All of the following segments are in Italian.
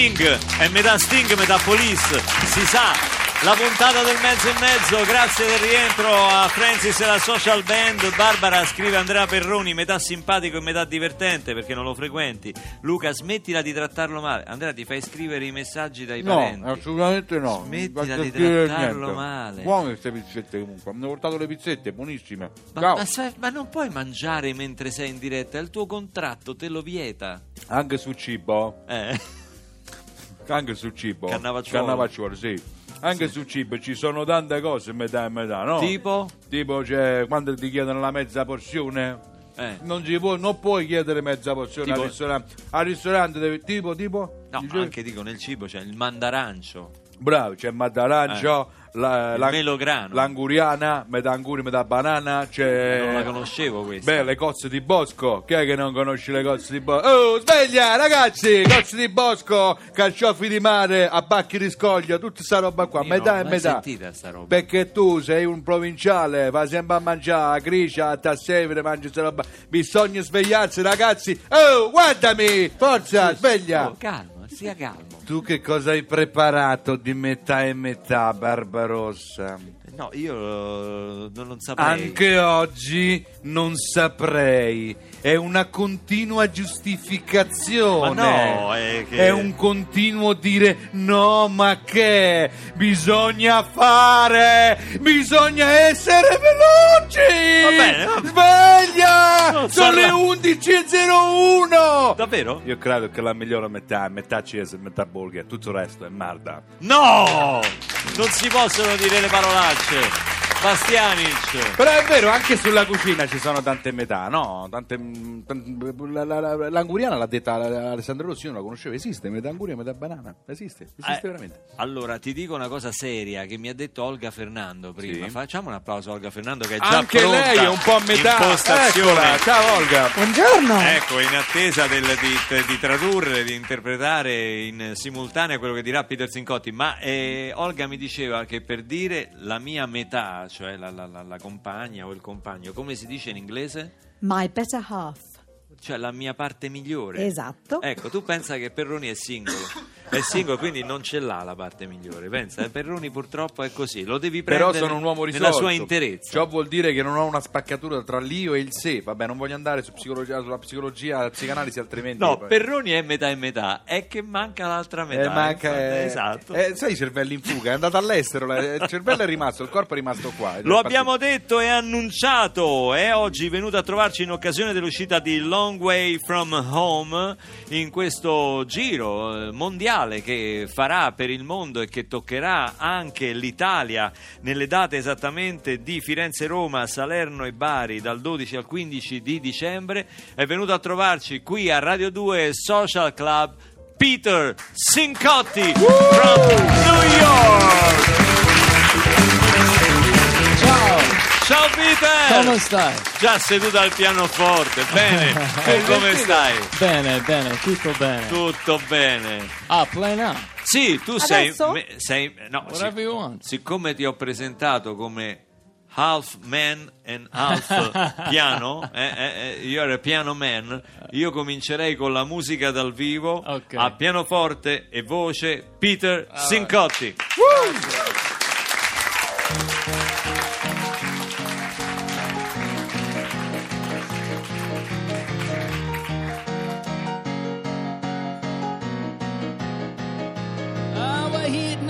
Sting è metà Sting, metà Police, si sa. La puntata del mezzo e mezzo, grazie del rientro a Francis e la social band. Barbara scrive Andrea Perroni, metà simpatico e metà divertente perché non lo frequenti. Luca, smettila di trattarlo male. Andrea, ti fai scrivere i messaggi dai No, parenti. assolutamente no. Smettila di trattarlo niente. male. Buone queste pizzette comunque. Mi hanno portato le pizzette, buonissime. Ma, ma sai- ma non puoi mangiare mentre sei in diretta, il tuo contratto te lo vieta. Anche sul cibo? Eh. Anche sul cibo. Cannavacciuolo. Cannavacciuolo, sì. Anche sul cibo ci sono tante cose metà e metà, no? Tipo? Tipo, cioè, quando ti chiedono la mezza porzione, Eh. non, ci può- non puoi chiedere mezza porzione Tipo- al ristorante. Al ristorante devi, tipo, tipo? No, anche dico nel cibo c'è il mandarancio. Bravo, c'è la, Il la- melograno. l'anguriana, metà anguria, metà banana, c'è... Non la conoscevo questa. Beh, le cozze di bosco. Chi è che non conosce le cozze di bosco? Oh, sveglia, ragazzi! Cozze di bosco, carciofi di mare, abbacchi di scoglia, tutta sta roba qua, Io metà e metà. sentita sta roba. Perché tu sei un provinciale, vai sempre a mangiare, a gricia, a tassevere, mangi questa roba. Bisogna svegliarsi, ragazzi. Oh, guardami! Forza, sveglia! Oh, calma, sia calmo. Tu che cosa hai preparato di metà e metà, Barbarossa? No, io eh, non, non saprei. Anche oggi non saprei. È una continua giustificazione. No, è che- È un continuo dire no, ma che? Bisogna fare! Bisogna essere veloci! Va bene, va. Sveglia! Non Sono le sarà- 11.01! Davvero? Io credo che la migliore metà è metà e metà bulgara, tutto il resto è merda. No! Non si possono dire le parolacce. Bastianic. Però è vero, anche sulla cucina ci sono tante metà, no? Tante, mm, tan- la- la- la- l'anguriana l'ha detta Alessandro Rossi, io non la conoscevo, esiste, metà anguria e metà banana, esiste, esiste Eh, veramente. Allora, ti dico una cosa seria che mi ha detto Olga Fernando prima. Sì. Facciamo un applauso a Olga Fernando che è già Anche pronta. lei è un po' a metà. Impostazione. Eccola, ciao Olga. Buongiorno. Ecco, in attesa del- di, di tradurre, di interpretare in simultanea quello che dirà Peter Zincotti, ma eh, Olga mi diceva che per dire la mia metà, cioè la, la- la- la compagna o il compagno, come si dice in inglese? My better half. Cioè la mia parte migliore. Esatto. Ecco, tu pensa che Perroni è singolo. È singolo, quindi non ce l'ha la parte migliore. Pensa, eh, Perroni purtroppo è così. Lo devi Però prendere sono un uomo risolto. nella sua interezza. Ciò vuol dire che non ho una spaccatura tra l'io e il sé. Vabbè, non voglio andare su psicologia, sulla psicologia, la psicanalisi, altrimenti. No, poi- Perroni è metà e metà, è che manca l'altra metà. Eh, manca, eh, esatto. eh, sai i cervelli in fuga, è andato all'estero, il cervello è rimasto, il corpo è rimasto qua. è Lo partito. abbiamo detto e annunciato, è oggi venuto a trovarci in occasione dell'uscita di Long Way From Home in questo giro eh, mondiale che farà per il mondo e che toccherà anche l'Italia nelle date esattamente di Firenze, Roma, Salerno e Bari dal 12 al 15 di dicembre. È venuto a trovarci qui a Radio 2 Social Club Peter Sincotti from New York. Ciao Peter! come stai? Già seduto al pianoforte, bene. Tu come stai? Bene, bene, tutto bene. Tutto bene. Ah, play now. Sì, tu sei, Adesso? me- sei no, Whatever sic- you want. siccome ti ho presentato come half man and half piano, eh, eh, eh, io ero piano man, io comincerei con la musica dal vivo Ok. a pianoforte e voce Peter Sincotti. Ah,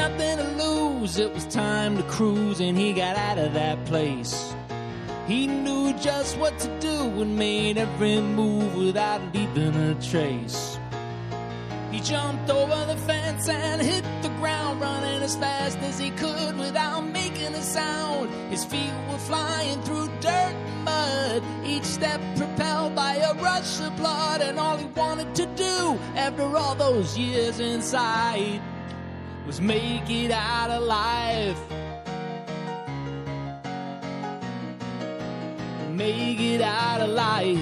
nothing to lose. It was time to cruise, and he got out of that place. He knew just what to do and made every move without leaving a trace. He jumped over the fence and hit the ground, running as fast as he could without making a sound. His feet were flying through dirt and mud, each step propelled by a rush of blood. And all he wanted to do after all those years inside was make it out alive. Make it out alive.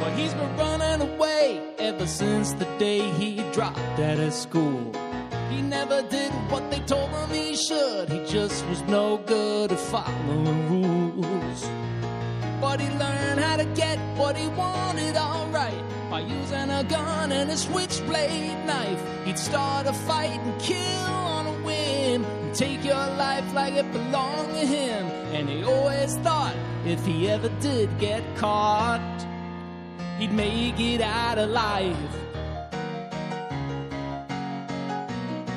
Well, he's been running away ever since the day he dropped out of school. He never did what they told him he should. He just was no good at following rules. But he learned how to get what he wanted alright by using a gun and a switchblade knife. He'd start a fight and kill on a whim and take your life like it belonged to him. And he always thought if he ever did get caught, he'd make it out alive.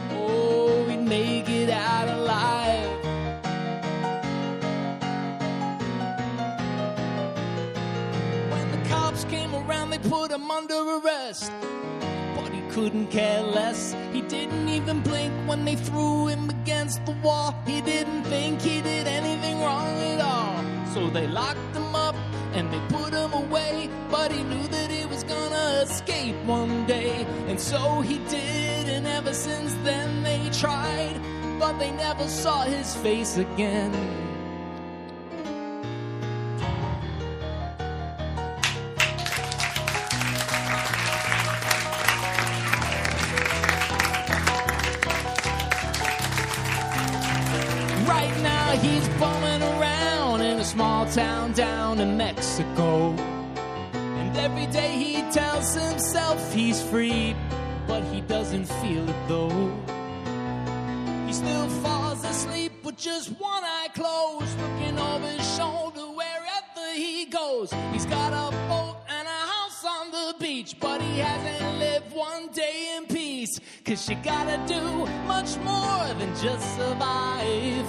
Oh, he'd make it out put him under arrest. But he couldn't care less. He didn't even blink when they threw him against the wall. He didn't think he did anything wrong at all. So they locked him up and they put him away. But he knew that he was gonna escape one day. And so he did, and ever since then they tried. But they never saw his face again. Town down in Mexico. And every day he tells himself he's free, but he doesn't feel it though. He still falls asleep with just one eye closed, looking over his shoulder wherever he goes. He's got a boat and a house on the beach, but he hasn't lived one day in peace. Cause you gotta do much more than just survive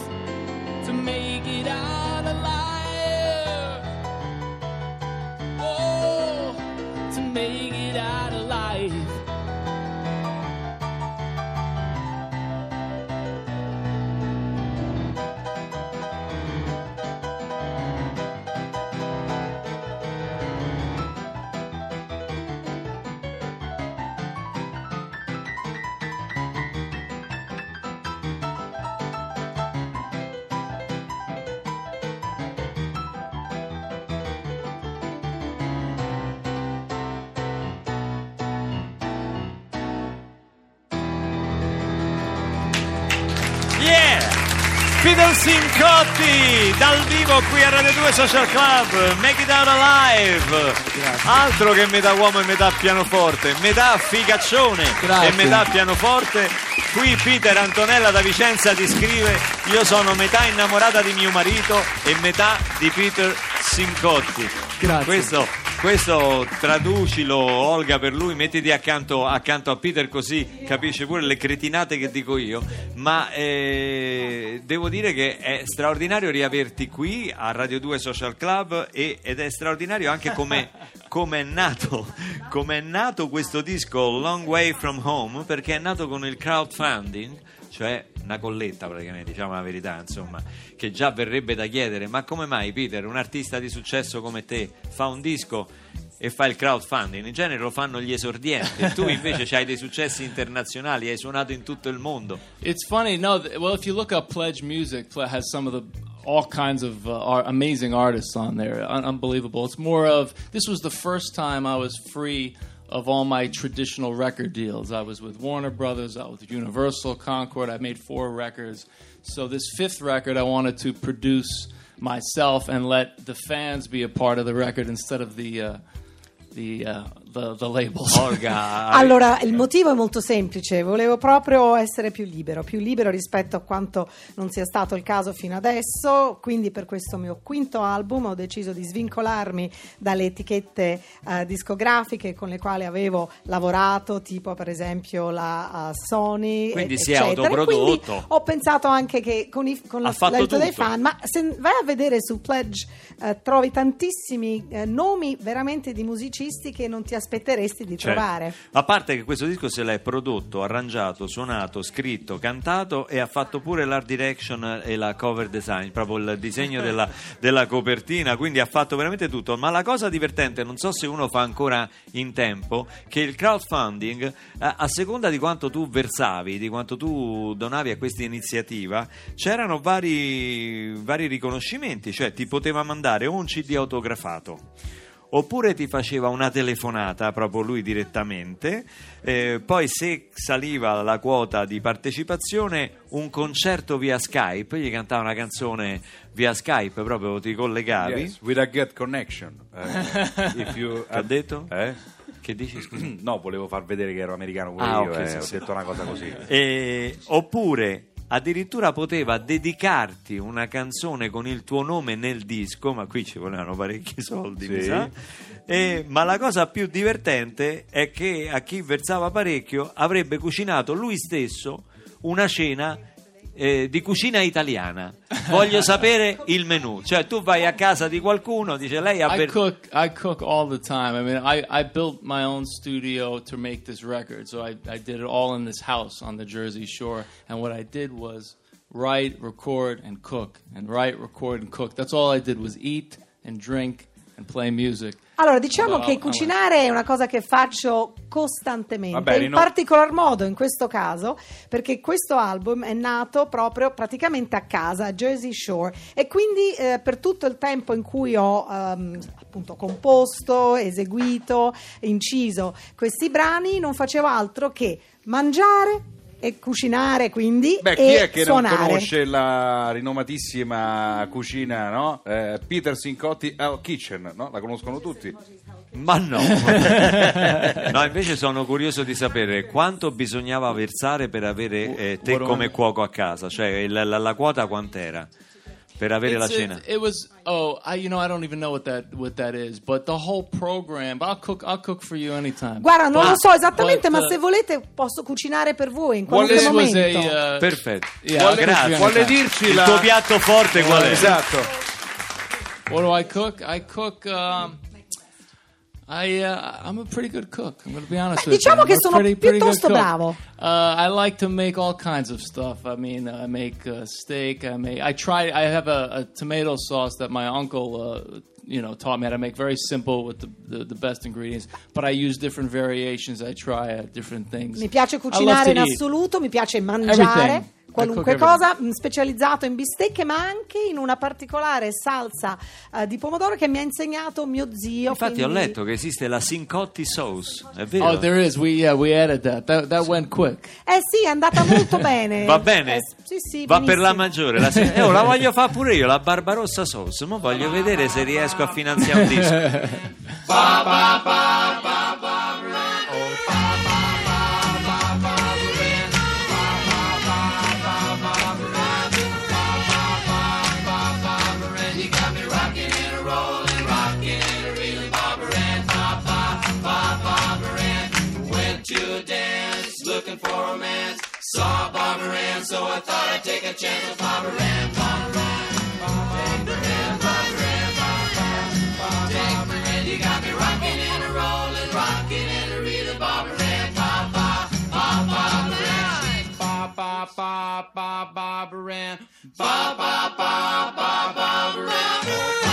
to make it out alive. To make it out alive. Peter Sincotti dal vivo qui a Radio 2 Social Club. Make It Out Alive. Altro che metà uomo e metà pianoforte. Metà figaccione Grazie. e metà pianoforte. Qui Peter Antonella da Vicenza ti scrive io sono metà innamorata di mio marito e metà di Peter Sincotti Grazie. questo questo traducilo Olga per lui, mettiti accanto, accanto a Peter così capisce pure le cretinate che dico io, ma eh, devo dire che è straordinario riaverti qui a Radio 2 Social Club e- ed è straordinario anche come come è nato, come è nato questo disco Long Way From Home perché è nato con il crowdfunding cioè una colletta praticamente, diciamo la verità, insomma, che già verrebbe da chiedere, ma come mai Peter, un artista di successo come te, fa un disco e fa il crowdfunding? In genere lo fanno gli esordienti, tu invece hai dei successi internazionali, hai suonato in tutto il mondo. It's funny. No, th- well, if you look up Pledge Music, Ple- has some of the all kinds of uh, ar- amazing artists on there. Un- unbelievable. It's more of this was the first time I was free of all my traditional record deals. I was with Warner Brothers, I was with Universal, Concord. I made four records. So this fifth record, I wanted to produce myself and let the fans be a part of the record instead of the. Uh, the uh, the, the labels. Olga, Allora, il motivo è molto semplice, volevo proprio essere più libero, più libero rispetto a quanto non sia stato il caso fino adesso, quindi per questo mio quinto album ho deciso di svincolarmi dalle etichette eh, discografiche con le quali avevo lavorato, tipo per esempio la eh, Sony. Quindi e- si è eccetera. E autoprodotto. quindi Ho pensato anche che con, i- con l'aiuto dei fan, ma se vai a vedere su Pledge eh, trovi tantissimi eh, nomi veramente di musicisti che non ti aspetteresti di Certo. trovare. A parte che questo disco se l'è prodotto, arrangiato, suonato, scritto, cantato e ha fatto pure l'art direction e la cover design, proprio il disegno della, della copertina, quindi ha fatto veramente tutto. Ma la cosa divertente, non so se uno fa ancora in tempo, che il crowdfunding, a seconda di quanto tu versavi, di quanto tu donavi a questa iniziativa, c'erano vari, vari riconoscimenti, cioè ti poteva mandare o un CD autografato oppure ti faceva una telefonata proprio lui direttamente, eh, poi se saliva la quota di partecipazione un concerto via Skype, gli cantava una canzone via Skype, proprio ti collegavi. Yes, with a get connection. Eh, if you- ha detto? Eh? Che dici scusa? No, volevo far vedere che ero americano pure Ah, io, ok, eh, sì, ho sì. detto una cosa così. E- oppure addirittura poteva dedicarti una canzone con il tuo nome nel disco, ma qui ci volevano parecchi soldi, mi Sì. sa. E- ma la cosa più divertente è che a chi versava parecchio avrebbe cucinato lui stesso una cena eh, di cucina italiana. Voglio sapere il menù. Cioè, tu vai a casa di qualcuno, dice lei ha I ver- cook. I cook all the time. I mean, I, I built my own studio to make this record, so I, I did it all in this house on the Jersey Shore. And what I did was write, record, and cook, and write, record, and cook. That's all I did was eat and drink and play music. Allora, diciamo Wow, che cucinare è una cosa che faccio costantemente, Va bene, in no? particolar modo in questo caso, perché questo album è nato proprio praticamente a casa, a Jersey Shore, e quindi eh, per tutto il tempo in cui ho ehm, appunto composto, eseguito, inciso questi brani, non facevo altro che mangiare e cucinare, quindi, Beh, chi e è che suonare. non conosce la rinomatissima cucina, no? Eh, Peter Sincotti Hell Kitchen, no? La conoscono tutti. Ma no, no, invece sono curioso di sapere quanto bisognava versare per avere eh, te come cuoco a casa, cioè il- la, la quota quant'era per avere la cena? it was oh, I you know I don't even know what that what that is, but the whole program. I'll cook. I'll cook for you anytime. Guarda, non But- lo so esattamente, but, ma uh, se volete posso cucinare per voi in was momento. a uh, Perfetto, Yeah, Vuole- grazie. Vuole dirci Il la... tuo piatto forte qual è? Esatto. What do I cook? I cook. Um, I uh, I'm a pretty good cook. I'm going to be honest Beh, with diciamo you. che sono pretty, pretty good piuttosto bravo. Uh, I like to make all kinds of stuff. I mean, I make uh, steak. I make. I try. I have a, a tomato sauce that my uncle. Uh, you know, taught me how to make very simple with the, the, the best ingredients, but I use different variations. I try uh, different things. Mi piace cucinare in eat. assoluto, mi piace mangiare Everything. Qualunque cook cosa, mh, specializzato in bistecche, ma anche in una particolare salsa eh, di pomodoro che mi ha insegnato mio zio. Infatti ho quindi- letto che esiste la Sincotti sauce, è vero? Oh, there is. We yeah, we added that. That that went quick. Eh sì, è andata molto bene. Va bene? Eh, sì, sì, Va per la maggiore. La, eh, oh, la voglio fare pure io, la Barbarossa sauce. Ma voglio vedere se riesco a finanziare un disco. Ba ba ba looking for romance. Saw Barbara Ann, so I thought I'd take a chance with Barbara Ann, Barbara Ann, Barbara Ann, Barbara Ann, Bob Moran, You got me rocking and a rolling, rocking and a reeling, Bob Moran, ba ba ba ba Moran, Bob ba ba ba ba Moran, Bob Bob Bob Bob Bob Moran.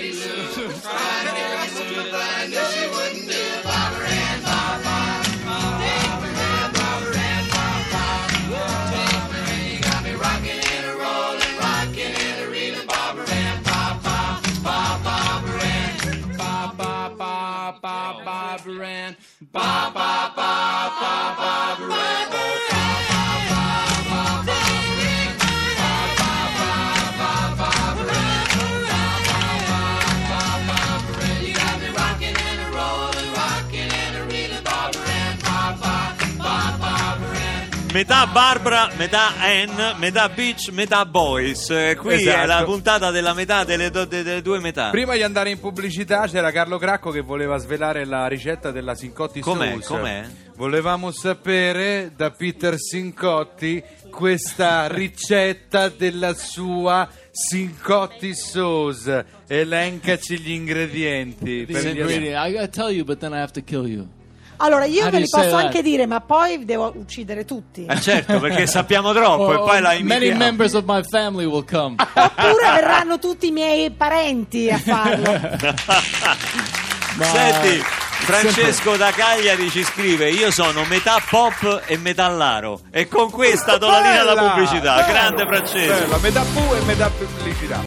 Betty Lou. Trying to raise the blind that she wouldn't do. Bobber and Baba. Take my hand, Bobber and Baba. Take my hand, you got me rocking and a rolling, rocking and a reeling. Bobber and Baba. Baba, Bobber and Baba, Baba, Bobber and Baba, Baba, Bobber and Baba. Metà Barbara, metà Ann, metà Beach, metà Boys. Eh, Qui è Esatto. la puntata della metà delle, do- de- delle due metà. Prima di andare in pubblicità c'era Carlo Cracco che voleva svelare la ricetta della Sincotti Com'è? Sauce. Com'è? Volevamo sapere da Peter Sincotti questa ricetta della sua Sincotti Sauce. Elencaci gli ingredienti. Per gli-. I gotta tell you, but then I have to kill you. Allora, io ve li you say posso anche dire, ma poi devo uccidere tutti. Eh, certo, perché sappiamo troppo e Or- poi la or many imitiamo. members of my family will come. Oppure verranno tutti i miei parenti a farlo. Senti, Francesco da Cagliari ci scrive: Io sono metà pop e metallaro. E con questa do la linea alla Bella! pubblicità. Bello! Grande Francesco. Bella, metà pu e metà pubblicità.